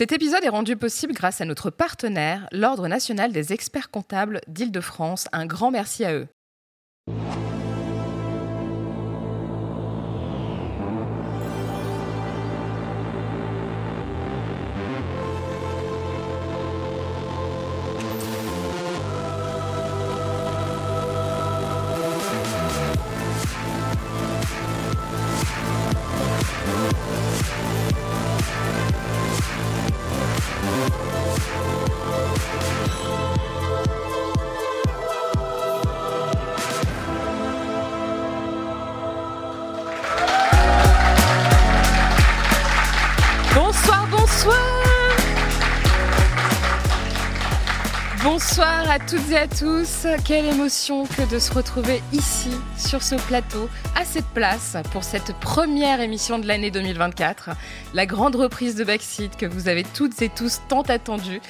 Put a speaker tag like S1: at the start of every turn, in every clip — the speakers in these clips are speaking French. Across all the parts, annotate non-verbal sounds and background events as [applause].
S1: Cet épisode est rendu possible grâce à notre partenaire, l'Ordre national des experts comptables d'Île-de-France. Un grand merci à eux. Toutes et à tous. Quelle émotion que de se retrouver ici, sur ce plateau, à cette place, pour cette première émission de l'année 2024. La grande reprise de Backseat que vous avez toutes et tous tant attendue.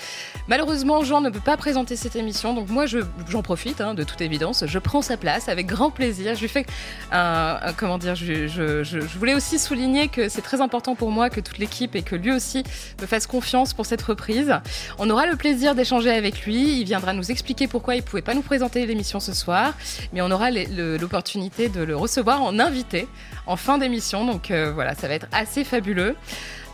S1: Malheureusement, Jean ne peut pas présenter cette émission, donc moi je- j'en profite, hein, de toute évidence. Je prends sa place avec grand plaisir. Je lui fais un, comment dire, je- je voulais aussi souligner que c'est très important pour moi que toute l'équipe et que lui aussi me fasse confiance pour cette reprise. On aura le plaisir d'échanger avec lui. Il viendra nous expliquer pourquoi il pouvait pas nous présenter l'émission ce soir, mais on aura l'opportunité de le recevoir en invité en fin d'émission. Donc euh, voilà, ça va être assez fabuleux.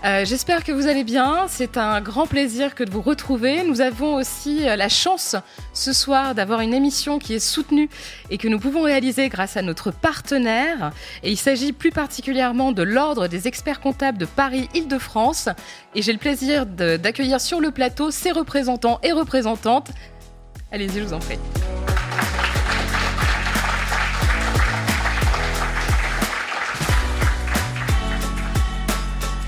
S1: Euh, J'espère que vous allez bien. C'est un grand plaisir que de vous retrouver. Nous avons aussi euh, la chance ce soir d'avoir une émission qui est soutenue et que nous pouvons réaliser grâce à notre partenaire. Et il s'agit plus particulièrement de l'Ordre des experts comptables de Paris-Île-de-France. Et j'ai le plaisir d'accueillir sur le plateau ses représentants et représentantes. Allez-y, je vous en prie.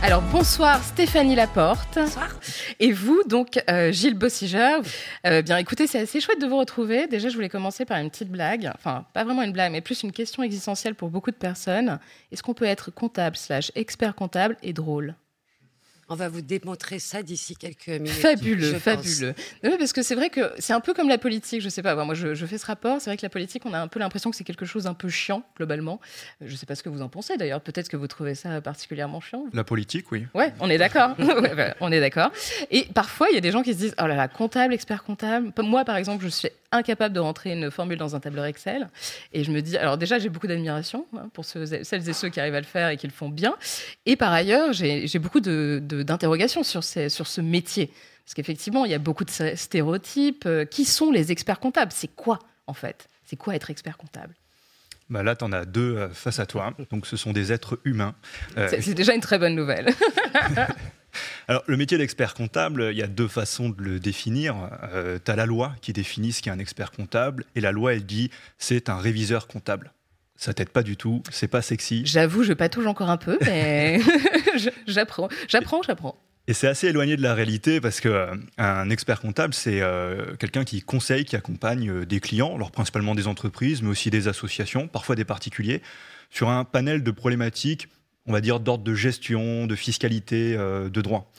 S1: Alors bonsoir Stéphanie Laporte.
S2: Bonsoir.
S1: Et vous, donc euh, Gilles Bossiger. Euh, bien écoutez, c'est assez chouette de vous retrouver. Déjà, je voulais commencer par une petite blague. Enfin, pas vraiment une blague, mais plus une question existentielle pour beaucoup de personnes. Est-ce qu'on peut être comptable slash expert comptable et drôle?
S2: On va vous démontrer ça d'ici quelques minutes.
S1: Fabuleux, fabuleux. Non, mais parce que c'est vrai que c'est un peu comme la politique, je sais pas, moi je, je fais ce rapport, c'est vrai que la politique, on a un peu l'impression que c'est quelque chose un peu chiant, globalement. Je sais pas ce que vous en pensez d'ailleurs, peut-être que vous trouvez ça particulièrement chiant.
S3: La politique, oui.
S1: Ouais, on est d'accord. [laughs] Ouais, ouais, on est d'accord. Et parfois, il y a des gens qui se disent Oh là là, comptable, expert comptable. Moi, par exemple, je suis incapable de rentrer une formule dans un tableur Excel. Et je me dis Alors, déjà, j'ai beaucoup d'admiration hein, pour ceux, celles et ceux qui arrivent à le faire et qui le font bien. Et par ailleurs, j'ai beaucoup de- de- d'interrogations sur, ces- sur ce métier. Parce qu'effectivement, il y a beaucoup de sté- stéréotypes. Euh, Qui sont les experts comptables C'est quoi, en fait? C'est quoi être expert comptable?
S3: Bah là, tu en as deux euh, face à toi. Donc, ce sont des êtres humains. Euh,
S1: c'est déjà une très bonne nouvelle. [laughs]
S3: alors, le métier d'expert comptable, il y a deux façons de le définir. tu as la loi qui définit ce qu'est un expert comptable, et la loi, elle dit c'est un réviseur comptable. Ça t'aide pas du tout, c'est pas sexy.
S1: J'avoue, je patouche encore un peu, mais [laughs] j'apprends, j'apprends, j'apprends.
S3: Et c'est assez éloigné de la réalité parce que euh, un expert comptable, c'est euh, quelqu'un qui conseille, qui accompagne euh, des clients, alors principalement des entreprises, mais aussi des associations, parfois des particuliers, sur un panel de problématiques, on va dire d'ordre de gestion, de fiscalité, euh, de droit.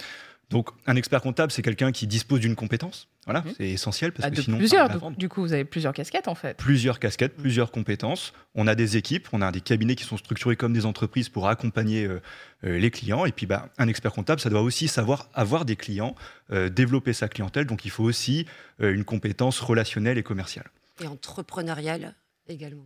S3: Donc, un expert comptable, c'est quelqu'un qui dispose d'une compétence. Voilà,
S1: Mhm.
S3: c'est essentiel parce
S1: Ah,
S3: que
S1: de
S3: sinon,
S1: plusieurs,
S3: on
S1: du- coup, vous avez plusieurs casquettes en fait.
S3: plusieurs casquettes, plusieurs compétences. On a des équipes, on a des cabinets qui sont structurés comme des entreprises pour accompagner euh, euh, les clients. Et puis, bah, un expert comptable, ça doit aussi savoir avoir des clients, euh, développer sa clientèle. Donc, il faut aussi euh, une compétence relationnelle et commerciale.
S2: Et entrepreneurial également.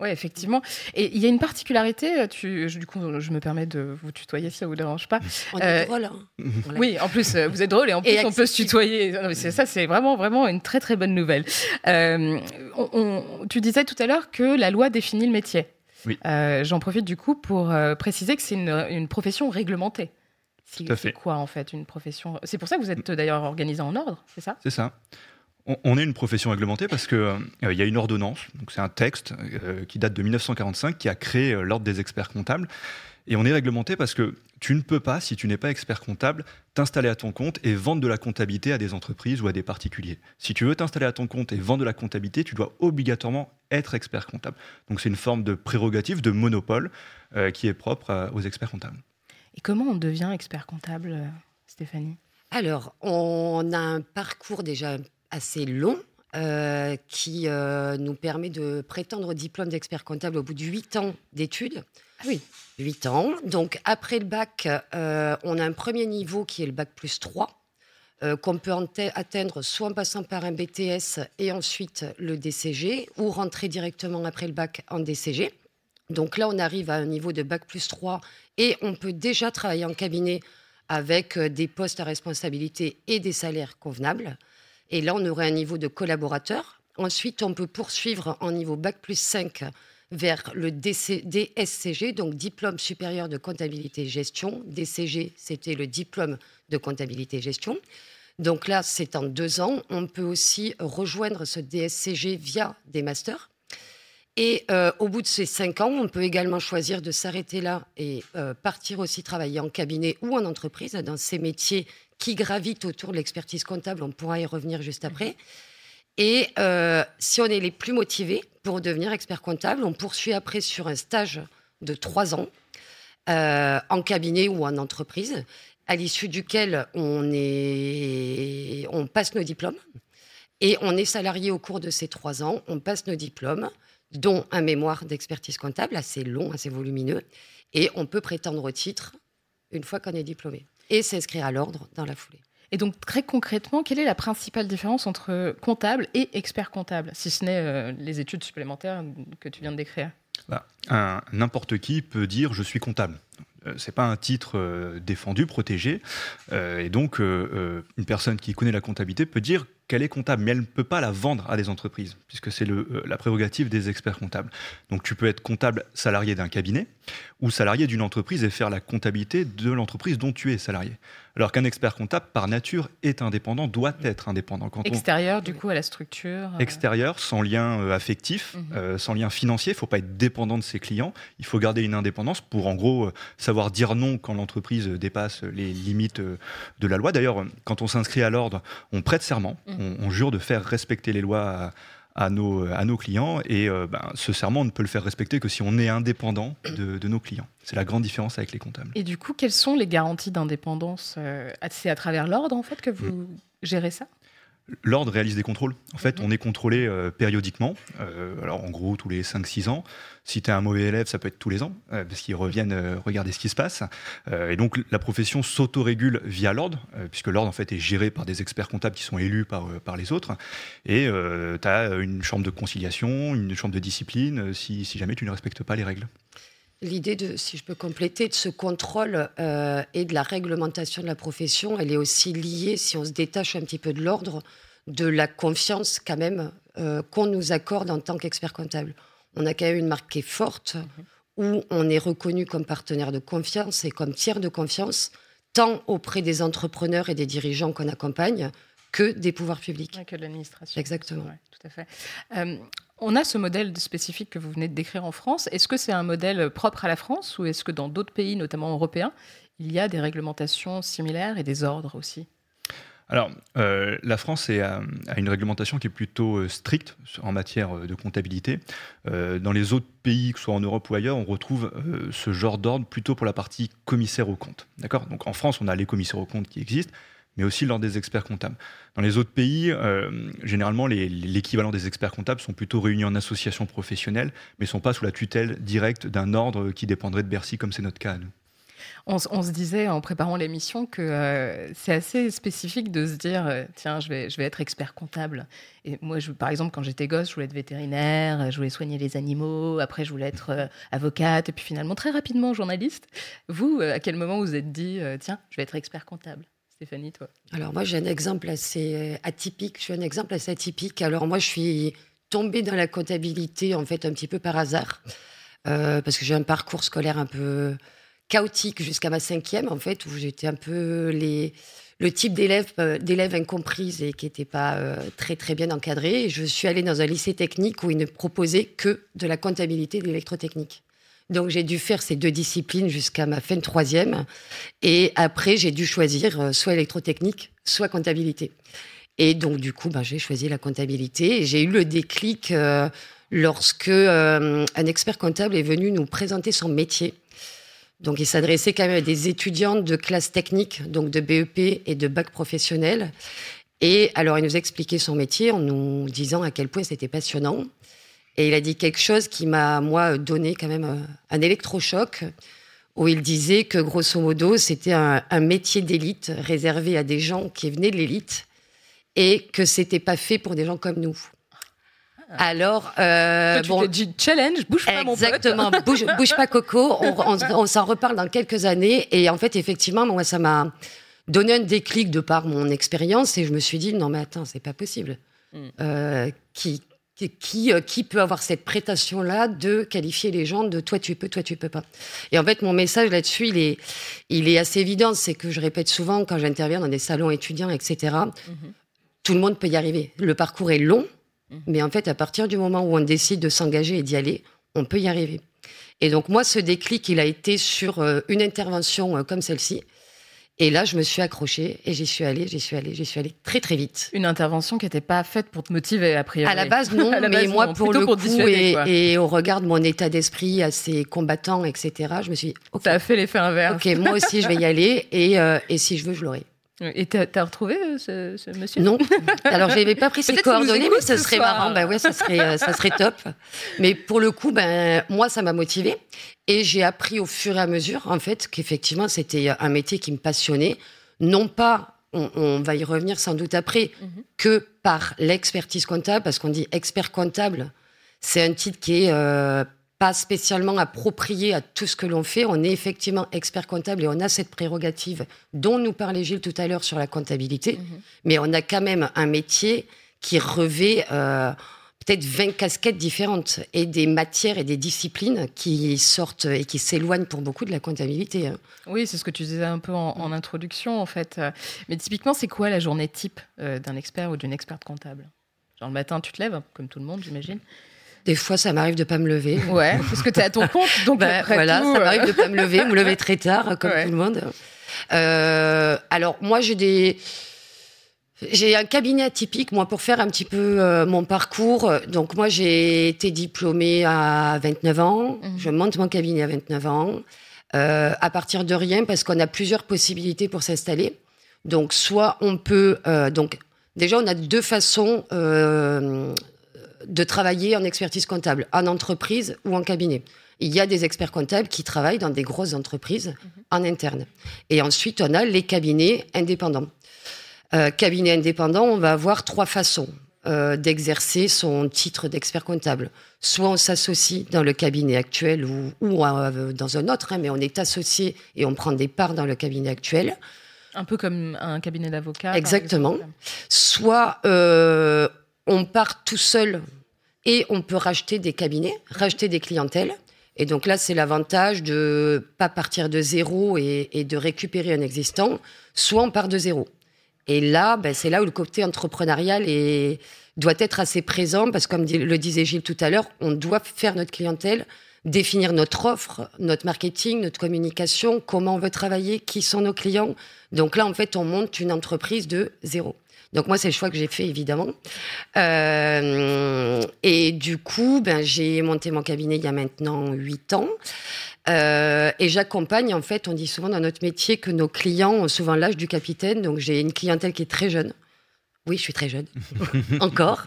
S1: Oui, effectivement. Et il y a une particularité, euh, tu, je- du coup, je me permets de vous tutoyer si ça vous dérange pas.
S2: On
S1: Euh,
S2: est drôle. hein. [laughs]
S1: Oui, en plus, euh, vous êtes drôle et en plus,
S2: Et
S1: on peut se tutoyer. Non, mais c'est- ça, c'est vraiment, vraiment une très, très bonne nouvelle. Euh, on- on- tu disais tout à l'heure que la loi définit le métier.
S3: Oui.
S1: Euh, J'en profite du coup pour euh, préciser que c'est une, une profession réglementée. C'est
S3: Tout à
S1: c'est
S3: fait.
S1: quoi en fait une profession? C'est pour ça que vous êtes euh, d'ailleurs organisé en ordre, c'est ça?
S3: C'est ça. On, est une profession réglementée parce qu'il il y a une ordonnance, donc c'est un texte euh, qui date de 1945 qui a créé euh, l'ordre des experts comptables. Et on est réglementé parce que tu ne peux pas, si tu n'es pas expert comptable, t'installer à ton compte et vendre de la comptabilité à des entreprises ou à des particuliers. Si tu veux t'installer à ton compte et vendre de la comptabilité, tu dois obligatoirement être expert comptable. Donc c'est une forme de prérogative, de monopole euh, qui est propre aux experts comptables.
S1: Et comment on devient expert comptable, euh, Stéphanie?
S2: Alors, on a un parcours déjà assez long euh, qui euh, nous permet de prétendre au diplôme d'expert comptable au bout de 8 ans d'études.
S1: Ah oui.
S2: 8 ans. Donc après le bac, euh, on a un premier niveau qui est le bac plus 3, euh, qu'on peut atteindre soit en passant par un BTS et ensuite le DCG, ou rentrer directement après le bac en DCG. Donc là, on arrive à un niveau de bac plus 3 et on peut déjà travailler en cabinet avec des postes à responsabilité et des salaires convenables. Et là, on aurait un niveau de collaborateur. Ensuite, on peut poursuivre en niveau bac plus 5 vers le DSCG, donc diplôme supérieur de comptabilité et gestion. DCG, c'était le diplôme de comptabilité et gestion. Donc là, c'est en deux ans. On peut aussi rejoindre ce DSCG via des masters. Et euh, au bout de ces cinq ans, on peut également choisir de s'arrêter là et euh, partir aussi travailler en cabinet ou en entreprise dans ces métiers qui gravitent autour de l'expertise comptable. On pourra y revenir juste après. Et euh, si on est les plus motivés pour devenir expert comptable, on poursuit après sur un stage de trois ans en cabinet ou en entreprise, à l'issue duquel on, est, on passe nos diplômes. Et on est salarié au cours de ces trois ans. On passe nos diplômes, dont un mémoire d'expertise comptable assez long, assez volumineux. Et on peut prétendre au titre une fois qu'on est diplômé. Et s'inscrire à l'ordre dans la foulée.
S1: Et donc, très concrètement, quelle est la principale différence entre comptable et expert comptable, si ce n'est euh, les études supplémentaires que tu viens de décrire?
S3: Bah, un- N'importe qui peut dire je suis comptable. Euh, C'est pas un titre euh, défendu, protégé, Euh, et donc euh, une personne qui connaît la comptabilité peut dire qu'elle est comptable, mais elle ne peut pas la vendre à des entreprises, puisque c'est euh, la prérogative des experts comptables. Donc tu peux être comptable salarié d'un cabinet ou salarié d'une entreprise et faire la comptabilité de l'entreprise dont tu es salarié. Alors qu'un expert comptable, par nature, est indépendant, doit être indépendant. Quand on,
S1: Extérieur, du coup, à la structure euh,
S3: extérieur, sans lien euh, affectif,
S1: Mhm.
S3: euh, sans lien financier. Il ne faut pas être dépendant de ses clients. Il faut garder une indépendance pour, en gros, savoir dire non quand l'entreprise dépasse les limites de la loi. D'ailleurs, quand on s'inscrit à l'ordre, on prête serment.
S1: Mhm.
S3: On, on jure de faire respecter les lois à, à nos, à nos clients. Et euh, ben, ce serment, on ne peut le faire respecter que si on est indépendant de, de nos clients. C'est la grande différence avec les comptables.
S1: Et du coup, quelles sont les garanties d'indépendance euh, C'est à travers l'ordre, en fait, que vous
S3: Mm.
S1: gérez ça?
S3: L'ordre réalise des contrôles. En fait,
S1: Mhm.
S3: on est contrôlé euh, périodiquement. Euh, alors, en gros, tous les 5-6 ans. Si tu es un mauvais élève, ça peut être tous les ans, euh, parce qu'ils reviennent regarder ce qui se passe. Et donc, la profession s'autorégule via l'ordre, puisque l'ordre, en fait, est géré par des experts comptables qui sont élus par, par les autres. Et tu as une chambre de conciliation, une chambre de discipline, si, si jamais tu ne respectes pas les règles.
S2: L'idée de, si je peux compléter, de ce contrôle euh, et de la réglementation de la profession, elle est aussi liée, si on se détache un petit peu de l'ordre, de la confiance quand même euh, qu'on nous accorde en tant qu'expert comptable. On a quand même une marque qui est forte, où on est reconnu comme partenaire de confiance et comme tiers de confiance, tant auprès des entrepreneurs et des dirigeants qu'on accompagne que des pouvoirs publics.
S1: Ouais, Que de l'administration.
S2: Exactement.
S1: Ouais, tout à fait. Euh, on a ce modèle spécifique que vous venez de décrire en France. Est-ce que c'est un modèle propre à la France ou est-ce que dans d'autres pays, notamment européens, il y a des réglementations similaires et des ordres aussi?
S3: Alors, euh, la France à, a une réglementation qui est plutôt euh, stricte en matière euh, de comptabilité. Euh, dans les autres pays, que ce soit en Europe ou ailleurs, on retrouve euh, ce genre d'ordre plutôt pour la partie commissaire aux comptes. D'accord? Donc en France, on a les commissaires aux comptes qui existent, mais aussi l'ordre des experts comptables. Dans les autres pays, euh, généralement, l'équivalent des experts comptables sont plutôt réunis en association professionnelle, mais ne sont pas sous la tutelle directe d'un ordre qui dépendrait de Bercy, comme c'est notre cas nous.
S1: on, se disait en préparant l'émission que euh, c'est assez spécifique de se dire euh, tiens, je vais, je vais être expert comptable. Et moi, par exemple, quand j'étais gosse, je voulais être vétérinaire, je voulais soigner les animaux, après, je voulais être avocate, et puis finalement, très rapidement, journaliste. Vous, à quel moment vous êtes dit tiens, je vais être expert comptable? Stéphanie, toi
S2: Alors moi, j'ai un exemple assez euh, atypique. Un exemple assez atypique. Alors moi, je suis tombée dans la comptabilité en fait un petit peu par hasard euh, parce que j'ai un parcours scolaire un peu chaotique jusqu'à ma cinquième en fait où j'étais un peu le type d'élève euh, d'élève incomprise et qui n'était pas très très bien encadré. Et je suis allée dans un lycée technique où ils ne proposaient que de la comptabilité et de l'électrotechnique. Donc j'ai dû faire ces deux disciplines jusqu'à ma fin de troisième. Et après, j'ai dû choisir euh, soit électrotechnique, soit comptabilité. Et donc, du coup, ben, j'ai choisi la comptabilité. J'ai eu le déclic euh, lorsque euh, un expert comptable est venu nous présenter son métier. Donc, il s'adressait quand même à des étudiantes de classe technique, donc de BEP et de bac professionnel. Et alors, il nous expliquait son métier en nous disant à quel point c'était passionnant. Et il a dit quelque chose qui m'a, moi, donné quand même euh, un électrochoc, où il disait que, grosso modo, c'était un, métier d'élite réservé à des gens qui venaient de l'élite et que c'était pas fait pour des gens comme nous.
S1: Ah. Alors, euh,
S2: tu
S1: bon, dit challenge, bouge pas
S2: exactement, bouge, [laughs] bouge pas Coco. On, on s'en reparle dans quelques années et en fait, effectivement, moi, ça m'a donné un déclic de par mon expérience et je me suis dit non mais attends, c'est pas possible. Mm. Euh, qui qui, euh, qui peut avoir cette prétention-là de qualifier les gens de toi tu peux, toi tu peux pas. Et en fait, mon message là-dessus, il est, il est assez évident. C'est que je répète souvent quand j'interviens dans des salons étudiants, etc. Mm-hmm. Tout le monde peut y arriver. Le parcours est long, mm. mais en fait, à partir du moment où on décide de s'engager et d'y aller, on peut y arriver. Et donc moi, ce déclic, il a été sur euh, une intervention comme celle-ci. Et là, je me suis accrochée et j'y suis allée, j'y suis allée, j'y suis allée très très vite.
S1: Une intervention qui n'était pas faite pour te motiver, a priori.
S2: À la base, non, [laughs] mais moi, pour le coup, et, au regard de mon état d'esprit assez combattant, etc., je me suis dit,
S1: Ça a fait l'effet inverse.
S2: Ok, moi aussi, je vais y aller et, euh, et si je veux, je l'aurai.
S1: Et t'as as retrouvé euh, ce, monsieur?
S2: Non. Alors j'avais pas pris [laughs] ses coordonnées, mais ce serait marrant. Ben ouais, ça serait euh, ça serait top. Mais pour le coup, ben moi ça m'a motivé et j'ai appris au fur et à mesure en fait qu'effectivement c'était un métier qui me passionnait, non pas on, va y revenir sans doute après, mhm. que par l'expertise comptable, parce qu'on dit expert comptable, c'est un titre qui est euh, pas spécialement approprié à tout ce que l'on fait. On est effectivement expert comptable et on a cette prérogative dont nous parlait Gilles tout à l'heure sur la comptabilité. Mhm. Mais on a quand même un métier qui revêt euh, peut-être 20 casquettes différentes et des matières et des disciplines qui sortent et qui s'éloignent pour beaucoup de la comptabilité. Hein.
S1: Oui, c'est ce que tu disais un peu en, introduction en fait. Mais typiquement, c'est quoi la journée type euh, d'un expert ou d'une experte comptable? Genre le matin, tu te lèves, comme tout le monde, j'imagine.
S2: Des fois, ça m'arrive de pas me lever. [laughs]
S1: Ouais, parce que tu es à ton compte, donc
S2: bah, voilà, ça m'arrive euh. de pas me lever, me lever très tard, comme tout le monde. Euh, alors moi, j'ai des j'ai un cabinet atypique, moi, pour faire un petit peu euh, mon parcours. Donc, moi, j'ai été diplômée à 29 ans. Mhm. Je monte mon cabinet à 29 ans. à partir de rien, parce qu'on a plusieurs possibilités pour s'installer. Donc, soit on peut. donc, déjà, on a deux façons de travailler en expertise comptable, en entreprise ou en cabinet. Il y a des experts comptables qui travaillent dans des grosses entreprises en interne. Et ensuite, on a les cabinets indépendants. Euh, cabinet indépendant, on va avoir trois façons euh, d'exercer son titre d'expert comptable. Soit on s'associe dans le cabinet actuel ou, euh, dans un autre, hein, mais on est associé et on prend des parts dans le cabinet actuel.
S1: Un peu comme un cabinet d'avocat.
S2: Exactement. Soit euh, on part tout seul et on peut racheter des cabinets, racheter des clientèles. Et donc là, c'est l'avantage de pas partir de zéro et, de récupérer un existant, soit on part de zéro. Et là, ben, c'est là où le côté entrepreneurial doit être assez présent, parce que comme le disait Gilles tout à l'heure, on doit faire notre clientèle, définir notre offre, notre marketing, notre communication, comment on veut travailler, qui sont nos clients. Donc là, en fait, on monte une entreprise de zéro. Donc moi, c'est le choix que j'ai fait, évidemment. Euh, et du coup, ben, j'ai monté mon cabinet il y a maintenant huit ans. Euh, et j'accompagne, en fait, on dit souvent dans notre métier que nos clients ont souvent l'âge du capitaine. Donc j'ai une clientèle qui est très jeune. Oui, je suis très jeune, [laughs] encore.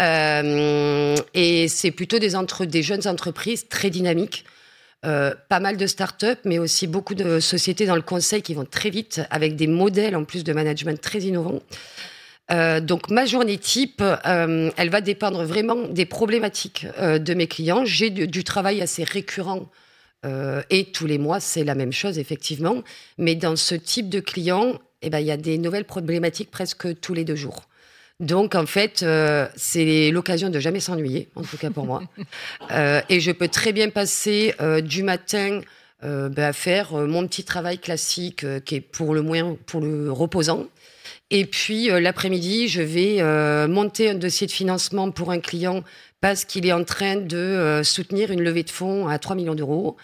S2: Euh, et c'est plutôt des, entre, des jeunes entreprises très dynamiques. pas mal de start-up, mais aussi beaucoup de sociétés dans le conseil qui vont très vite, avec des modèles en plus de management très innovants. Euh, donc ma journée type, euh, elle va dépendre vraiment des problématiques euh, de mes clients. J'ai du, travail assez récurrent et tous les mois c'est la même chose effectivement. Mais dans ce type de client, eh ben il y a des nouvelles problématiques presque tous les deux jours. Donc en fait, c'est l'occasion de jamais s'ennuyer, en tout cas pour moi. [laughs] et je peux très bien passer du matin ben, à faire mon petit travail classique, qui est pour le moins pour le reposant. Et puis euh, l'après-midi, je vais euh, monter un dossier de financement pour un client parce qu'il est en train de euh, soutenir une levée de fonds à 3 millions d'euros.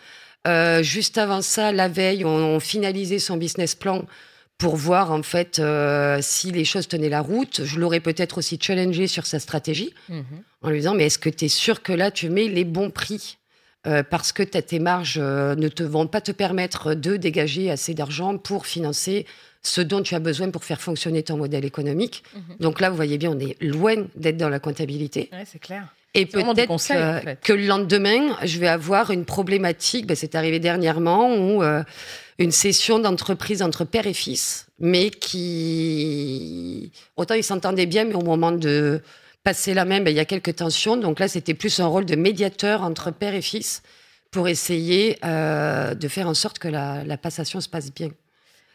S2: juste avant ça, la veille, on, finalisait son business plan pour voir en fait si les choses tenaient la route. Je l'aurais peut-être aussi challengé sur sa stratégie mhm. en lui disant mais est-ce que tu es sûr que là tu mets les bons prix parce que tes marges ne te vont pas te permettre de dégager assez d'argent pour financer ce dont tu as besoin pour faire fonctionner ton modèle économique.
S1: Mhm.
S2: Donc là, vous voyez bien, on est loin d'être dans la comptabilité.
S1: Ouais, c'est clair.
S2: Et peut-être que,
S1: en fait.
S2: que le lendemain, je vais avoir une problématique, ben, c'est arrivé dernièrement, où euh, une session d'entreprise entre père et fils, mais qui... Autant ils s'entendaient bien, mais au moment de passer la main, ben, il y a quelques tensions. Donc là, c'était plus un rôle de médiateur entre père et fils pour essayer euh, de faire en sorte que la, la passation se passe bien.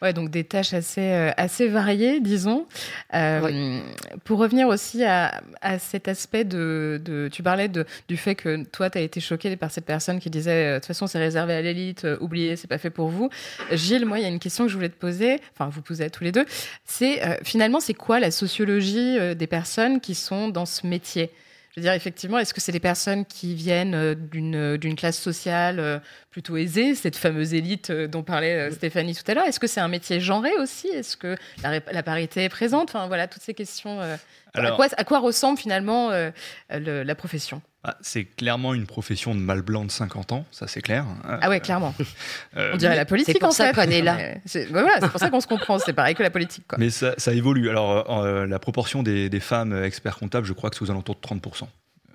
S1: Ouais, donc des tâches assez, euh, assez variées, disons. Euh, Pour revenir aussi à, à cet aspect de, de tu parlais de, du fait que toi, tu as été choqué par cette personne qui disait, euh, de toute façon, c'est réservé à l'élite, euh, oubliez, c'est pas fait pour vous. Gilles, moi, il y a une question que je voulais te poser, enfin, vous posez à tous les deux. C'est finalement, c'est quoi la sociologie des personnes qui sont dans ce métier? Je veux dire, effectivement, est-ce que c'est des personnes qui viennent euh, d'une d'une classe sociale euh, plutôt aisée, cette fameuse élite euh, dont parlait euh, Stéphanie tout à l'heure? Est-ce que c'est un métier genré aussi? Est-ce que la, parité est présente? Enfin, voilà, toutes ces questions. euh, à, quoi, à quoi ressemble finalement euh, le- la profession?
S3: Ah, c'est clairement une profession de mâle blanc de 50 ans, ça c'est clair.
S1: Ah ouais, clairement.
S3: Euh,
S1: On dirait la politique
S2: pour
S1: en
S2: ça qu'on est là.
S1: Mais C'est bah voilà, pour ça qu'on se comprend. C'est pareil que la politique. Quoi.
S3: Mais ça, ça évolue. Alors, euh, la proportion des, des femmes experts comptables, je crois que c'est aux alentours de 30%.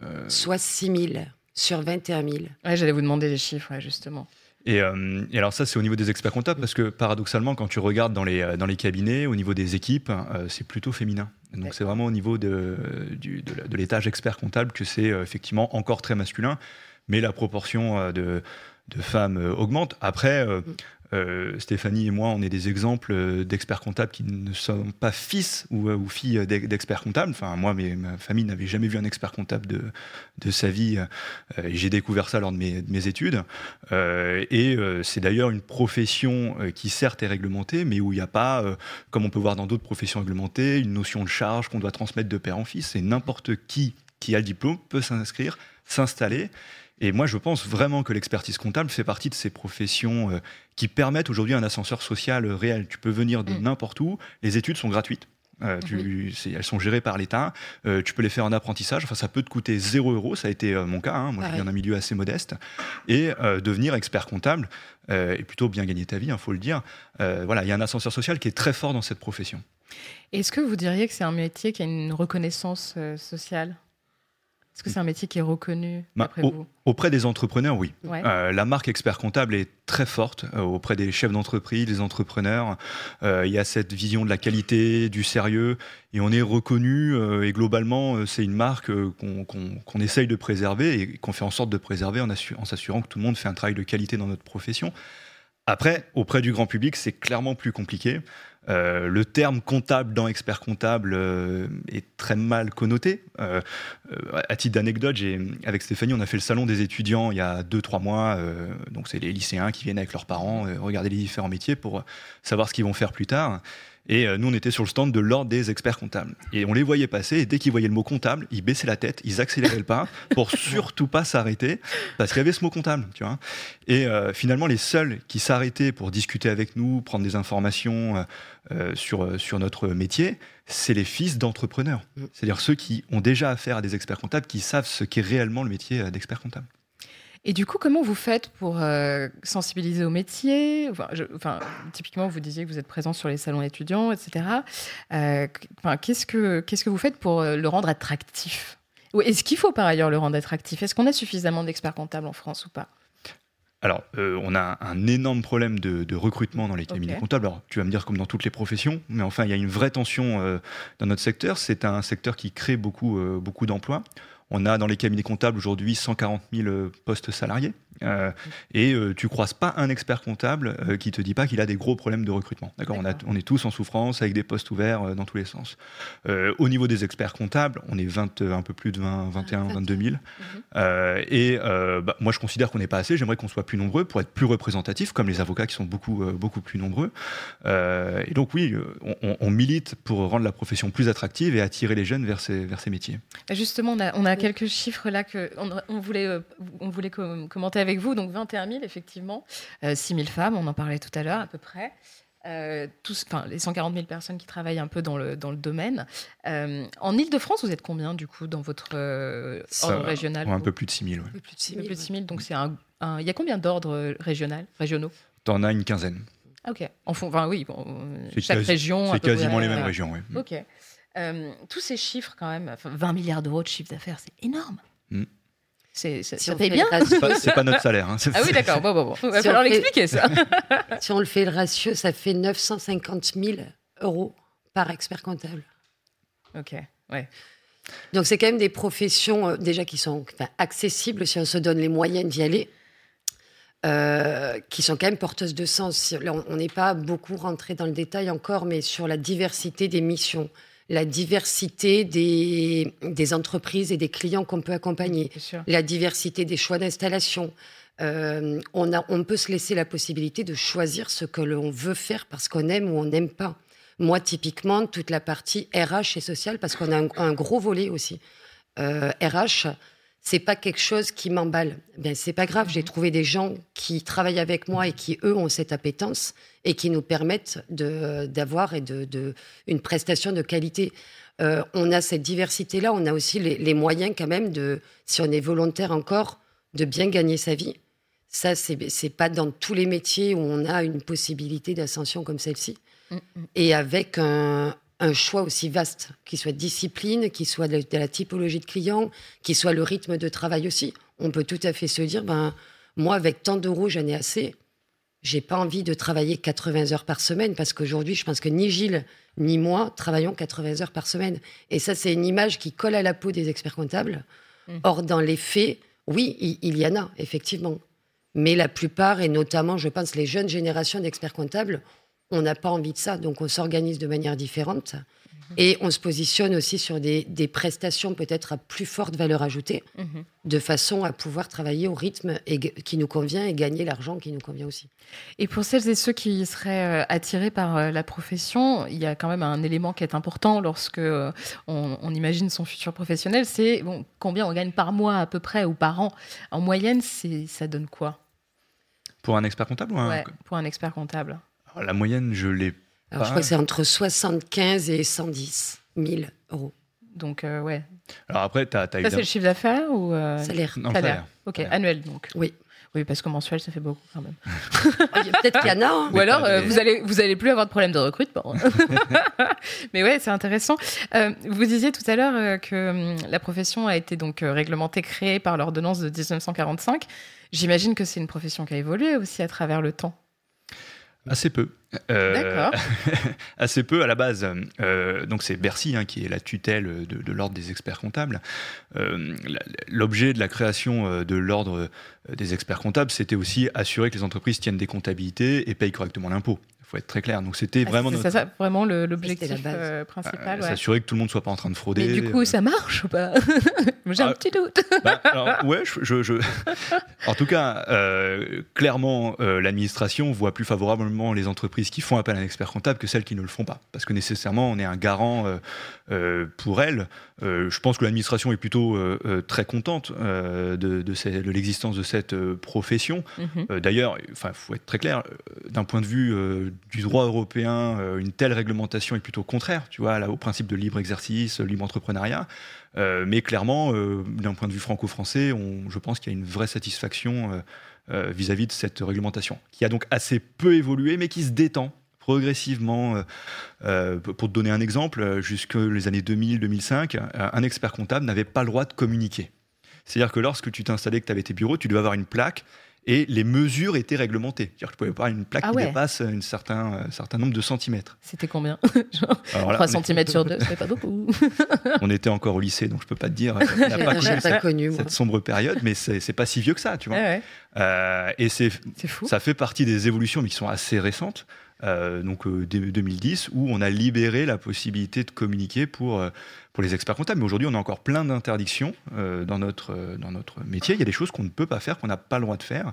S3: Euh,
S2: Soit 6 000 sur 21 000.
S1: Ouais, J'allais vous demander les chiffres, ouais, justement.
S3: Et, euh, et alors ça, c'est au niveau des experts comptables, parce que paradoxalement, quand tu regardes dans les, dans les cabinets, au niveau des équipes, euh, c'est plutôt féminin. Donc c'est vraiment au niveau de, du- de, la- de l'étage expert comptable que c'est euh, effectivement encore très masculin, mais la proportion euh, de, de femmes euh, augmente. Après, euh, Stéphanie et moi, on est des exemples euh, d'experts comptables qui ne sont pas fils ou, euh, filles d'ex- d'experts comptables. Enfin, moi, ma famille n'avait jamais vu un expert comptable de, sa vie. j'ai découvert ça lors de mes, de mes études. Et c'est d'ailleurs une profession qui certes est réglementée, mais où il n'y a pas, comme on peut voir dans d'autres professions réglementées, une notion de charge qu'on doit transmettre de père en fils. Et n'importe qui qui a le diplôme peut s'inscrire, s'installer. Et moi, je pense vraiment que l'expertise comptable fait partie de ces professions euh, qui permettent aujourd'hui un ascenseur social euh, réel. Tu peux venir de
S1: Mm.
S3: n'importe où, les études sont gratuites. Euh, tu- elles sont gérées par l'État. Euh, tu peux les faire en apprentissage. Enfin, ça peut te coûter 0 euros. Ça a été euh, mon cas. hein. Moi, je
S2: Pareil.
S3: viens d'un milieu assez modeste. Et devenir expert comptable et plutôt bien gagner ta vie, il faut le dire. Voilà, il y a un ascenseur social qui est très fort dans cette profession.
S1: Est-ce que vous diriez que c'est un métier qui a une reconnaissance sociale? Est-ce que c'est un métier qui est reconnu
S3: Bah,
S1: d'après
S3: oh.
S1: vous?
S3: Auprès des entrepreneurs, oui.
S1: Ouais.
S3: Euh, la marque expert comptable est très forte euh, auprès des chefs d'entreprise, des entrepreneurs. Euh, il y a cette vision de la qualité, du sérieux, et on est reconnu. et globalement, c'est une marque qu'on essaye de préserver et qu'on fait en sorte de préserver en, en s'assurant que tout le monde fait un travail de qualité dans notre profession. Après, auprès du grand public, c'est clairement plus compliqué. Euh, le terme comptable dans expert comptable euh, est très mal connoté. Euh, euh, à titre d'anecdote, avec Stéphanie, on a fait le salon des étudiants il y a 2-3 mois. donc, c'est les lycéens qui viennent avec leurs parents regarder les différents métiers pour savoir ce qu'ils vont faire plus tard. Et euh, nous, on était sur le stand de l'ordre des experts comptables. Et on les voyait passer, et dès qu'ils voyaient le mot comptable, ils baissaient la tête, ils accéléraient le pas [laughs] pour surtout pas s'arrêter, parce qu'il y avait ce mot comptable, tu vois. Et euh, finalement, les seuls qui s'arrêtaient pour discuter avec nous, prendre des informations euh, sur, sur notre métier, c'est les fils d'entrepreneurs.
S2: Mm.
S3: C'est-à-dire ceux qui ont déjà affaire à des experts comptables, qui savent ce qu'est réellement le métier d'expert comptable.
S1: Et du coup, comment vous faites pour euh, sensibiliser au métier? Enfin, je- enfin, Typiquement, vous disiez que vous êtes présent sur les salons étudiants, etc. Euh, enfin, Qu'est-ce que qu'est-ce que vous faites pour euh, le rendre attractif? Est-ce qu'il faut par ailleurs le rendre attractif? Est-ce qu'on a suffisamment d'experts comptables en France ou pas?
S3: Alors, euh, on a un énorme problème de, de recrutement dans les cabinets comptables. Alors, tu vas me dire comme dans toutes les professions, mais enfin, il y a une vraie tension euh, dans notre secteur. C'est un secteur qui crée beaucoup, euh, beaucoup d'emplois. On a dans les cabinets comptables aujourd'hui 140 000 euh, postes salariés. Euh, et euh, tu croises pas un expert comptable euh, qui te dit pas qu'il a des gros problèmes de recrutement. D'accord on, a-
S1: D'accord.
S3: on est tous en souffrance avec des postes ouverts euh, dans tous les sens. Euh, au niveau des experts comptables, on est 20, un peu plus de 20, 21, 22 000. Euh, et euh, bah, moi, je considère qu'on n'est pas assez. J'aimerais qu'on soit plus nombreux pour être plus représentatifs, comme les avocats qui sont beaucoup, euh, beaucoup plus nombreux. Euh, et donc, oui, on, on- on milite pour rendre la profession plus attractive et attirer les jeunes vers ces, vers ces métiers.
S1: Justement, on a, on a quelques chiffres là que on, voulait, euh, on voulait com- commenter avec vous. Donc 21 000, effectivement, euh, 6 000 femmes, on en parlait tout à l'heure à peu près. Euh, tous, enfin, les 140 000 personnes qui travaillent un peu dans le, dans le domaine. Euh, en Ile-de-France, vous êtes combien du coup dans votre euh, ordre régional
S3: Un peu plus de 6 000. ouais.
S2: Plus de 6
S1: Un peu
S2: 000.
S1: plus de 6 000. Donc c'est un, un- il y a combien d'ordres régionaux, régionaux?
S3: T'en as une quinzaine.
S1: Ok. Enfin, oui, bon, chaque région.
S3: C'est quasiment les mêmes régions, oui.
S1: Ok. tous ces chiffres, quand même, 20 milliards d'euros de chiffre d'affaires, c'est énorme. Mm. C'est, ça,
S2: si
S1: paye bien
S3: C'est pas, pas notre salaire. Hein.
S1: Ah oui, d'accord. Bon, bon, bon. Il va falloir l'expliquer, ça. [laughs]
S2: si on le fait le ratio, ça fait 950 000 euros par expert comptable.
S1: Ok, ouais.
S2: Donc, c'est quand même des professions euh, déjà qui sont accessibles si on se donne les moyens d'y aller. Euh, qui sont quand même porteuses de sens. on n'est pas beaucoup rentré dans le détail encore, mais sur la diversité des missions, la diversité des, des entreprises et des clients qu'on peut accompagner, la diversité des choix d'installation. Euh, on, a, on peut se laisser la possibilité de choisir ce que l'on veut faire parce qu'on aime ou on n'aime pas. Moi, typiquement, toute la partie RH et sociale, parce qu'on a un, gros volet aussi. Euh, RH, c'est pas quelque chose qui m'emballe. Ben c'est pas grave, j'ai mhm. trouvé des gens qui travaillent avec moi et qui eux ont cette appétence et qui nous permettent d'avoir et de, de, une prestation de qualité. Euh, on a cette diversité là, on a aussi les, les, moyens quand même de, si on est volontaire encore, de bien gagner sa vie. Ça c'est c'est pas dans tous les métiers où on a une possibilité d'ascension comme celle-ci. Mm, mm. Et avec un, un choix aussi vaste, qui soit discipline, qui soit de, la typologie de clients, qui soit le rythme de travail aussi. On peut tout à fait se dire, ben, moi, avec tant d'euros, j'en ai assez. J'ai pas envie de travailler 80 heures par semaine parce qu'aujourd'hui, je pense que ni Gilles ni moi travaillons 80 heures par semaine. Et ça, c'est une image qui colle à la peau des experts comptables. Mmh. Or, dans les faits, oui, il, il y en a, effectivement. Mais la plupart, et notamment, je pense, les jeunes générations d'experts comptables, on n'a pas envie de ça, donc on s'organise de manière différente. Et on se positionne aussi sur des, prestations peut-être à plus forte valeur ajoutée, mhm. de façon à pouvoir travailler au rythme qui nous convient et gagner l'argent qui nous convient aussi.
S1: Et pour celles et ceux qui seraient euh, attirés par euh, la profession, il y a quand même un élément qui est important lorsque euh, on, imagine son futur professionnel, c'est bon, combien on gagne par mois à peu près ou par an. En moyenne, ça donne quoi?
S3: Pour un expert comptable ou un...
S1: pour un expert comptable.
S3: La moyenne, je l'ai
S2: pas. je crois que c'est entre 75 et 110 000 euros.
S1: Donc, euh, ouais.
S3: Alors après, tu as, Ça,
S1: c'est le chiffre d'affaires ou.
S2: Euh... Salaire.
S3: Non, salaire.
S1: Ok, annuel donc.
S2: Oui.
S1: Oui, parce que mensuel, ça fait beaucoup quand même. [laughs]
S2: Peut-être qu'il y en a. Hein.
S1: Ou alors, euh, vous allez, vous allez plus avoir de problème de recrutement. [laughs] [laughs] Mais ouais, c'est intéressant. Euh, vous disiez tout à l'heure que hum, la profession a été donc réglementée, créée par l'ordonnance de 1945. J'imagine que c'est une profession qui a évolué aussi à travers le temps.
S3: Assez peu.
S1: Euh, [laughs]
S3: assez peu à la base. Euh, donc c'est Bercy hein, qui est la tutelle de, l'ordre des experts comptables. Euh, l'objet de la création de l'ordre des experts comptables, c'était aussi assurer que les entreprises tiennent des comptabilités et payent correctement l'impôt faut être très clair. Donc c'était ah, vraiment
S1: C'est ça, vraiment l'objectif euh, principal.
S3: Euh, s'assurer que tout le monde soit pas en train de frauder.
S1: Mais du coup, ça marche ou pas? [laughs] J'ai un ah, petit doute.
S3: Bah, ouais, je, [laughs] en tout cas, euh, clairement, l'administration voit plus favorablement les entreprises qui font appel à un expert comptable que celles qui ne le font pas, parce que nécessairement, on est un garant pour elles. je pense que l'administration est plutôt très contente de, de, l'existence de cette profession. Mhm. D'ailleurs, enfin, faut être très clair, d'un point de vue du droit européen, euh, une telle réglementation est plutôt contraire, tu vois, là, au principe de libre exercice, libre entrepreneuriat. Euh, mais clairement, euh, d'un point de vue franco-français, je pense qu'il y a une vraie satisfaction vis-à-vis de cette réglementation, qui a donc assez peu évolué, mais qui se détend progressivement. pour te donner un exemple, jusque les années 2000-2005, un expert comptable n'avait pas le droit de communiquer. C'est-à-dire que lorsque tu t'installais, que tu avais tes bureaux, tu devais avoir une plaque et les mesures étaient réglementées. C'est-à-dire que tu pouvais pas une plaque ah qui dépasse un certain, euh, certain nombre de centimètres.
S1: C'était combien 3 [laughs] cm sur 2, c'est pas [laughs] beaucoup.
S3: on était encore au lycée, donc je peux pas te dire. [laughs] On n'a pas connu, cette, connu cette, sombre période, mais c'est pas si vieux que ça, tu vois. Euh, et c'est ça fait partie des évolutions, mais qui sont assez récentes. Euh, donc 2010, où on a libéré la possibilité de communiquer pour pour les experts comptables. Mais aujourd'hui, on a encore plein d'interdictions euh, dans, notre, euh, dans notre métier. Il y a des choses qu'on ne peut pas faire, qu'on n'a pas le droit de faire.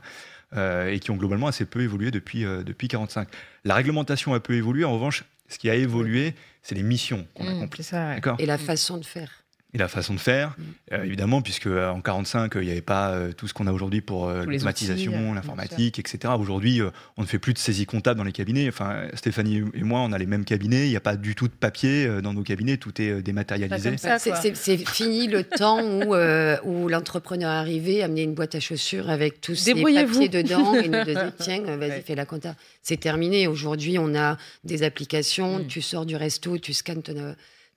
S3: Euh, et qui ont globalement assez peu évolué depuis, depuis 45. La réglementation a peu évolué. En revanche, ce qui a évolué, c'est les missions qu'on mmh,
S2: accomplit. Ça, Et la façon de faire.
S3: Et la façon de faire,
S1: Mm.
S3: euh, évidemment, puisque euh, en 45, euh, il n'y avait pas euh, tout ce qu'on a aujourd'hui pour euh, l'automatisation, l'informatique, etc. Aujourd'hui, euh, on ne fait plus de saisie comptable dans les cabinets. Enfin, Stéphanie et moi, on a les mêmes cabinets. Il n'y a pas du tout de papier euh, dans nos cabinets. Tout est euh, dématérialisé.
S2: C'est- fini le [laughs] temps où, euh, où l'entrepreneur arrivait, amenait une boîte à chaussures avec tous ses papiers dedans et nous disait [laughs] tiens, vas-y,
S1: Ouais.
S2: fais la compta. C'est terminé. Aujourd'hui, on a des applications.
S1: Mm.
S2: Tu sors du resto, tu scannes ton,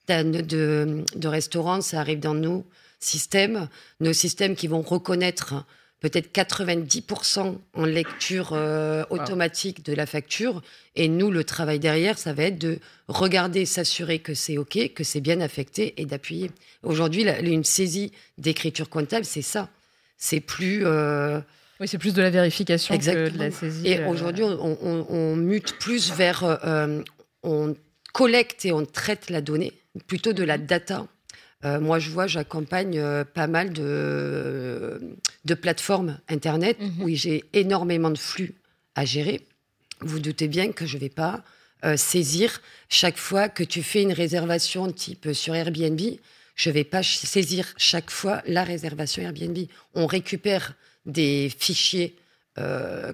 S2: de, de restaurant, ça arrive dans nos systèmes. Nos systèmes qui vont reconnaître peut-être 90% en lecture euh, automatique de la facture. Et nous, le travail derrière, ça va être de regarder, s'assurer que c'est OK, que c'est bien affecté et d'appuyer. Aujourd'hui, la- une saisie d'écriture comptable, c'est ça. C'est plus. euh,
S1: Oui, c'est plus de la vérification que de la saisie.
S2: et
S1: euh,
S2: aujourd'hui, on, on- on mute plus vers. on collecte et on traite la donnée, plutôt de la data. Euh, moi, je vois, j'accompagne euh, pas mal de, de plateformes Internet
S1: Mhm.
S2: où j'ai énormément de flux à gérer. Vous doutez bien que je ne vais pas euh, saisir chaque fois que tu fais une réservation type sur Airbnb. Je ne vais pas saisir chaque fois la réservation Airbnb. On récupère des fichiers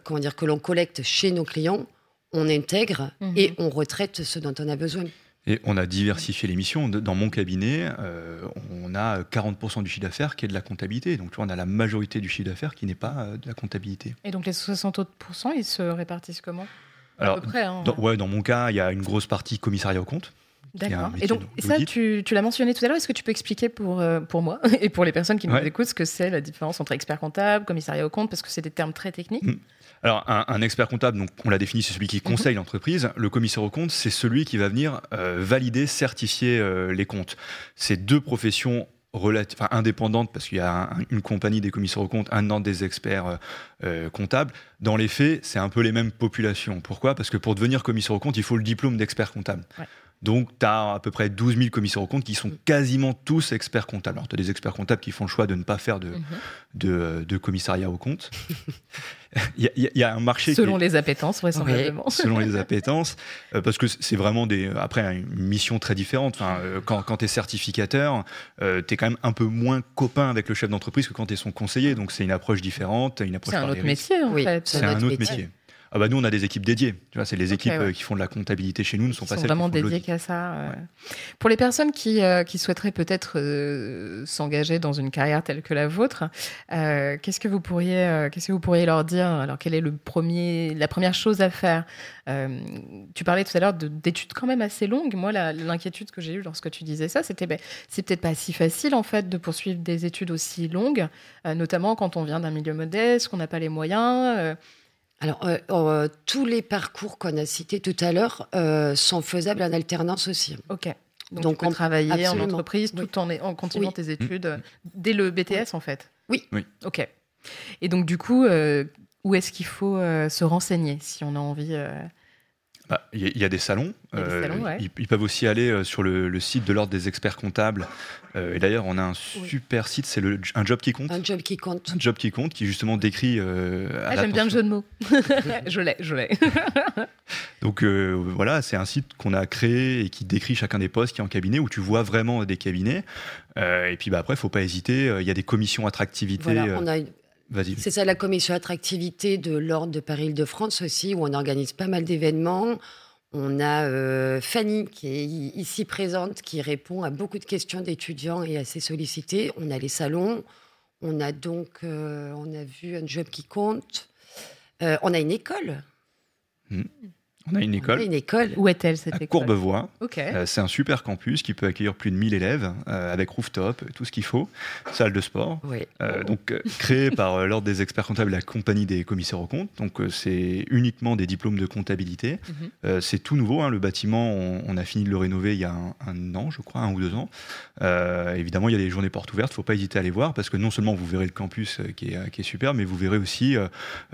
S2: comment dire, que l'on collecte chez nos clients, on intègre
S1: Mhm.
S2: et on retraite ce dont on a besoin.
S3: Et on a diversifié les missions. Dans mon cabinet, euh, on a 40% du chiffre d'affaires qui est de la comptabilité. Donc, tu vois, on a la majorité du chiffre d'affaires qui n'est pas euh, de la comptabilité.
S1: Et donc les 60 autres ils se répartissent comment? À
S3: Alors,
S1: peu près. hein.
S3: dans, ouais, dans mon cas, il y a une grosse partie commissariat au compte.
S1: D'accord. Et donc, et ça, tu, tu l'as mentionné tout à l'heure. Est-ce que tu peux expliquer pour, euh, pour moi [laughs] et pour les personnes qui nous
S3: Ouais.
S1: écoutent ce que c'est la différence entre expert comptable, commissariat au compte Parce que c'est des termes très techniques.
S3: Mm. Alors, un, un expert comptable, donc, on l'a défini, c'est celui qui conseille l'entreprise. Le commissaire au compte, c'est celui qui va venir euh, valider, certifier euh, les comptes. C'est deux professions enfin, indépendantes, parce qu'il y a un- une compagnie des commissaires aux comptes, un ordre des experts euh, euh, comptables. Dans les faits, c'est un peu les mêmes populations. Pourquoi? Parce que pour devenir commissaire aux comptes, il faut le diplôme d'expert comptable.
S1: Ouais.
S3: Donc, tu as à peu près 12 000 commissaires aux comptes qui sont quasiment tous experts comptables. Alors, tu as des experts comptables qui font le choix de ne pas faire de,
S1: Mhm.
S3: de, de commissariat aux comptes. [laughs] Il y, a- y un marché qui
S1: Selon
S3: est-
S1: les appétences, vraisemblablement.
S3: selon les appétences, [laughs] euh, parce que c'est vraiment des, après une mission très différente. Enfin, euh, quand quand tu es certificateur, tu es quand même un peu moins copain avec le chef d'entreprise que quand tu es son conseiller. Donc c'est une approche différente, une approche
S1: C'est un autre métier,
S2: Oui.
S3: C'est un autre métier. Ah bah nous on a des équipes dédiées. Tu vois, c'est les équipes
S1: ouais.
S3: euh, qui font de la comptabilité chez nous ne sont pas
S1: sont
S3: celles
S1: vraiment
S3: qui l'audit.
S1: qu'à ça.
S3: Ouais.
S1: Pour les personnes qui, euh, qui souhaiteraient peut-être euh, s'engager dans une carrière telle que la vôtre, euh, qu'est-ce que vous pourriez, qu'est-ce que vous pourriez leur dire? Alors, quelle est le premier, la première chose à faire? Tu parlais tout à l'heure de- d'études quand même assez longues. Moi, l'inquiétude que j'ai eue lorsque tu disais ça, c'était ben, c'est peut-être pas si facile en fait de poursuivre des études aussi longues, notamment quand on vient d'un milieu modeste, qu'on n'a pas les moyens.
S2: Alors, euh, euh, tous les parcours qu'on a cités tout à l'heure euh, sont faisables en alternance aussi.
S1: Ok. Donc,
S2: Donc,
S1: tu peux
S2: on-
S1: travailler en entreprise
S2: Oui.
S1: tout en, en continuant
S2: Oui.
S1: tes études euh, dès le BTS en fait.
S2: Oui.
S3: Oui.
S1: Ok. Et donc du coup, euh, où est-ce qu'il faut euh, se renseigner si on a envie
S3: Bah, Il y, a- il y a des salons.
S1: Il y a des
S3: Euh,
S1: salons, ouais.
S3: ils, ils peuvent aussi aller euh, sur le, le site de l'ordre des experts comptables. Euh, et d'ailleurs, on a un super site, c'est un job qui compte.
S2: Un job qui compte.
S3: Un job qui compte, qui justement décrit.
S1: Ah, j'aime bien le jeu de mots. [laughs] je l'ai, je l'ai. [laughs]
S3: Donc voilà, c'est un site qu'on a créé et qui décrit chacun des postes qui est en cabinet, où tu vois vraiment des cabinets. Euh, et puis bah, après, il faut pas hésiter. euh, Il y a des commissions attractivité.
S2: Voilà, on a une-
S3: Vas-y.
S2: C'est ça la commission attractivité de l'Ordre de Paris-Île-de-France aussi, où on organise pas mal d'événements. On a euh, Fanny qui est ici présente, qui répond à beaucoup de questions d'étudiants et assez sollicitée. On a les salons. On a donc, euh, on a vu un job qui compte. Euh, on a une école.
S3: On a une
S2: a
S3: école
S2: une école.
S1: Où est-elle cette
S3: à
S1: école
S3: Courbevoie. Euh, c'est un super campus qui peut accueillir plus de 1000 élèves euh, avec rooftop, tout ce qu'il faut, salle de sport.
S2: Oui.
S3: Euh, donc euh, créé [laughs] par l'ordre des experts comptables la compagnie des commissaires aux comptes. Donc c'est uniquement des diplômes de comptabilité.
S1: Mhm.
S3: C'est tout nouveau. hein. Le bâtiment, on, on a fini de le rénover il y a un, un an, je crois, un ou deux ans. Évidemment, il y a des journées portes ouvertes. Il ne faut pas hésiter à aller voir parce que non seulement vous verrez le campus qui, est, qui est super, mais vous verrez aussi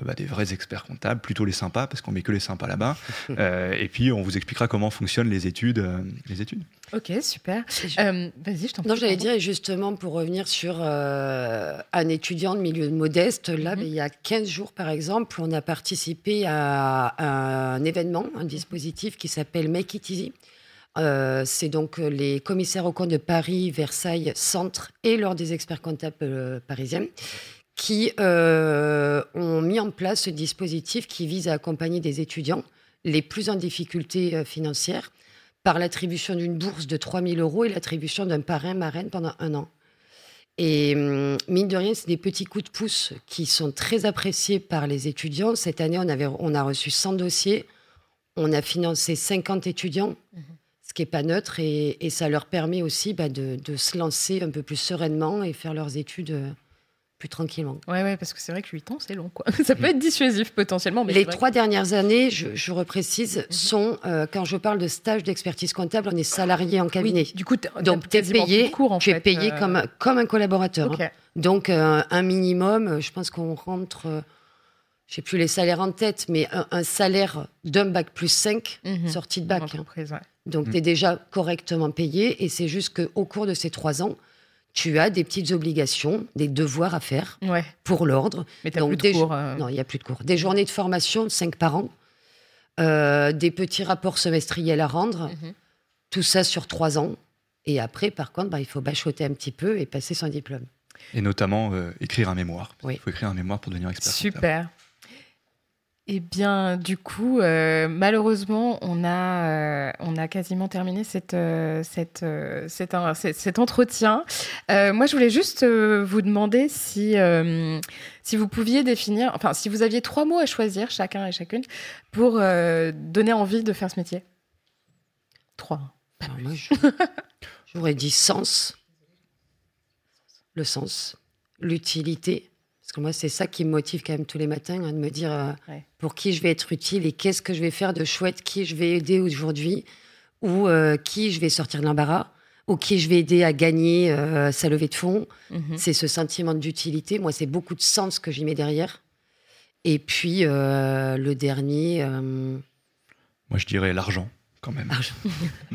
S3: bah, des vrais experts comptables, plutôt les sympas parce qu'on met que les sympas là-bas. [laughs] Euh, et puis on vous expliquera comment fonctionnent les études. euh, les études.
S1: Ok, super. Euh, Vas-y, je t'en
S2: Non,
S1: prie,
S2: j'allais
S1: pardon.
S2: dire, et justement, pour revenir sur euh, un étudiant de milieu modeste, là,
S1: Mhm.
S2: mais il y a 15 jours, par exemple, on a participé à, un événement, un dispositif qui s'appelle Make It Easy, Euh, c'est donc les commissaires aux comptes de Paris, Versailles, Centre et l'Ordre des experts comptables euh, parisiens qui euh, ont mis en place ce dispositif qui vise à accompagner des étudiants les plus en difficulté euh, financière par l'attribution d'une bourse de 3 000 euros et l'attribution d'un parrain marraine pendant un an. Et hum, mine de rien, c'est des petits coups de pouce qui sont très appréciés par les étudiants. Cette année, on, avait, on a reçu 100 dossiers, on a financé 50 étudiants, ce qui n'est pas neutre, et, et ça leur permet aussi bah, de, de se lancer un peu plus sereinement et faire leurs études euh, plus tranquillement.
S1: Ouais, ouais, parce que c'est vrai que 8 ans, c'est long, quoi. [laughs] Ça peut être dissuasif potentiellement. Mais
S2: Les trois dernières années, je, je reprécise,
S1: Mhm.
S2: sont, euh, quand je parle de stage d'expertise comptable, on est salarié en cabinet.
S1: Oui, du coup,
S2: Donc, tu es payé,
S1: tout le cours, en
S2: tu es
S1: fait,
S2: payé
S1: euh,
S2: comme, comme un collaborateur. hein. Donc, euh, un minimum, euh, je pense qu'on rentre, euh, je sais plus les salaires en tête, mais un, un salaire d'un bac plus 5
S1: Mhm.
S2: sorti de bac. hein.
S1: Ouais.
S2: Donc,
S3: Mhm.
S2: tu es déjà correctement payé et c'est juste qu'au cours de ces trois ans, tu as des petites obligations, des devoirs à faire
S1: Ouais,
S2: pour l'ordre.
S1: mais
S2: Donc,
S1: plus de
S2: des-
S1: cours. euh,
S2: Non, il n'y a plus de cours. Des journées de formation, 5 par an, euh, des petits rapports semestriels à rendre,
S1: Mhm.
S2: tout ça sur trois ans. Et après, par contre, bah, il faut bachoter un petit peu et passer son diplôme.
S3: Et notamment euh, écrire un mémoire.
S2: Oui.
S3: Il faut écrire un mémoire pour devenir expert. comptable.
S1: Super. Eh bien, du coup, euh, malheureusement, on a, euh, on a quasiment terminé cette, euh, cet, entretien. Moi, je voulais juste vous demander si, vous pouviez définir, enfin, si vous aviez trois mots à choisir, chacun et chacune, pour donner envie de faire ce métier. Trois.
S2: Alors moi, je- j'aurais dit sens, le sens, l'utilité. Parce que moi, c'est ça qui me motive quand même tous les matins, hein, de me dire euh,
S1: Ouais.
S2: pour qui je vais être utile et qu'est-ce que je vais faire de chouette, qui je vais aider aujourd'hui, ou euh, qui je vais sortir de l'embarras, ou qui je vais aider à gagner euh, sa levée de fonds.
S1: Mhm.
S2: C'est ce sentiment d'utilité. Moi, c'est beaucoup de sens que j'y mets derrière. Et puis, euh, le dernier, euh,
S3: Moi, je dirais l'argent, quand même. [laughs]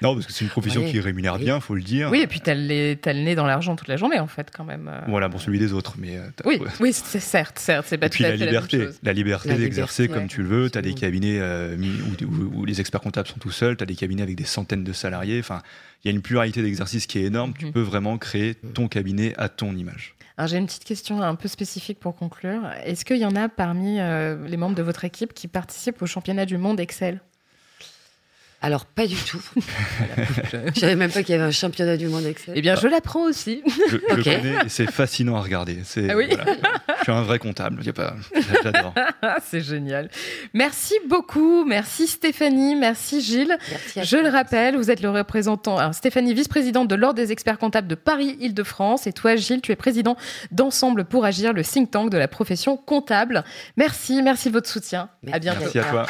S3: Non, parce que c'est une profession
S2: Ouais.
S3: qui rémunère
S2: Oui.
S3: bien, faut le dire.
S1: Oui, et puis t'as le, nez- t'as le nez dans l'argent toute la journée, en fait, quand même. euh.
S3: Voilà, pour celui des autres. Mais, euh,
S1: Oui, oui, c'est certes, certes, c'est pas
S3: Et
S1: tout
S3: puis
S1: à
S3: la
S1: fait
S3: liberté,
S1: la même chose.
S3: la liberté
S2: La
S3: d'exercer comme
S2: ouais.
S3: tu le veux. Tu as des cabinets euh, où, où- où les experts comptables sont tout seuls, tu as des cabinets avec des centaines de salariés. Enfin, il y a une pluralité d'exercices qui est énorme. Tu
S1: Mhm.
S3: peux vraiment créer ton cabinet à ton image.
S1: Alors j'ai une petite question un peu spécifique pour conclure. Est-ce qu'il y en a parmi euh, les membres de votre équipe qui participent au championnat du monde Excel?
S2: Alors, pas du tout. [laughs] Je savais même pas qu'il y avait un championnat du monde Excel.
S1: Eh bien, je l'apprends aussi.
S3: Je, connais et c'est fascinant à regarder. C'est,
S1: Ah oui
S3: voilà. je suis un vrai comptable. Y a pas, j'adore.
S1: Ah, [laughs] c'est génial. Merci beaucoup. Merci Stéphanie. Merci Gilles.
S2: Merci à
S1: Je
S2: toi.
S1: le rappelle, vous êtes le représentant, alors, Stéphanie, vice-présidente de l'Ordre des experts comptables de Paris-Île-de-France. Et toi, Gilles, tu es président d'Ensemble pour Agir, le think tank de la profession comptable. Merci, merci de votre soutien. À bientôt.
S3: Merci à toi.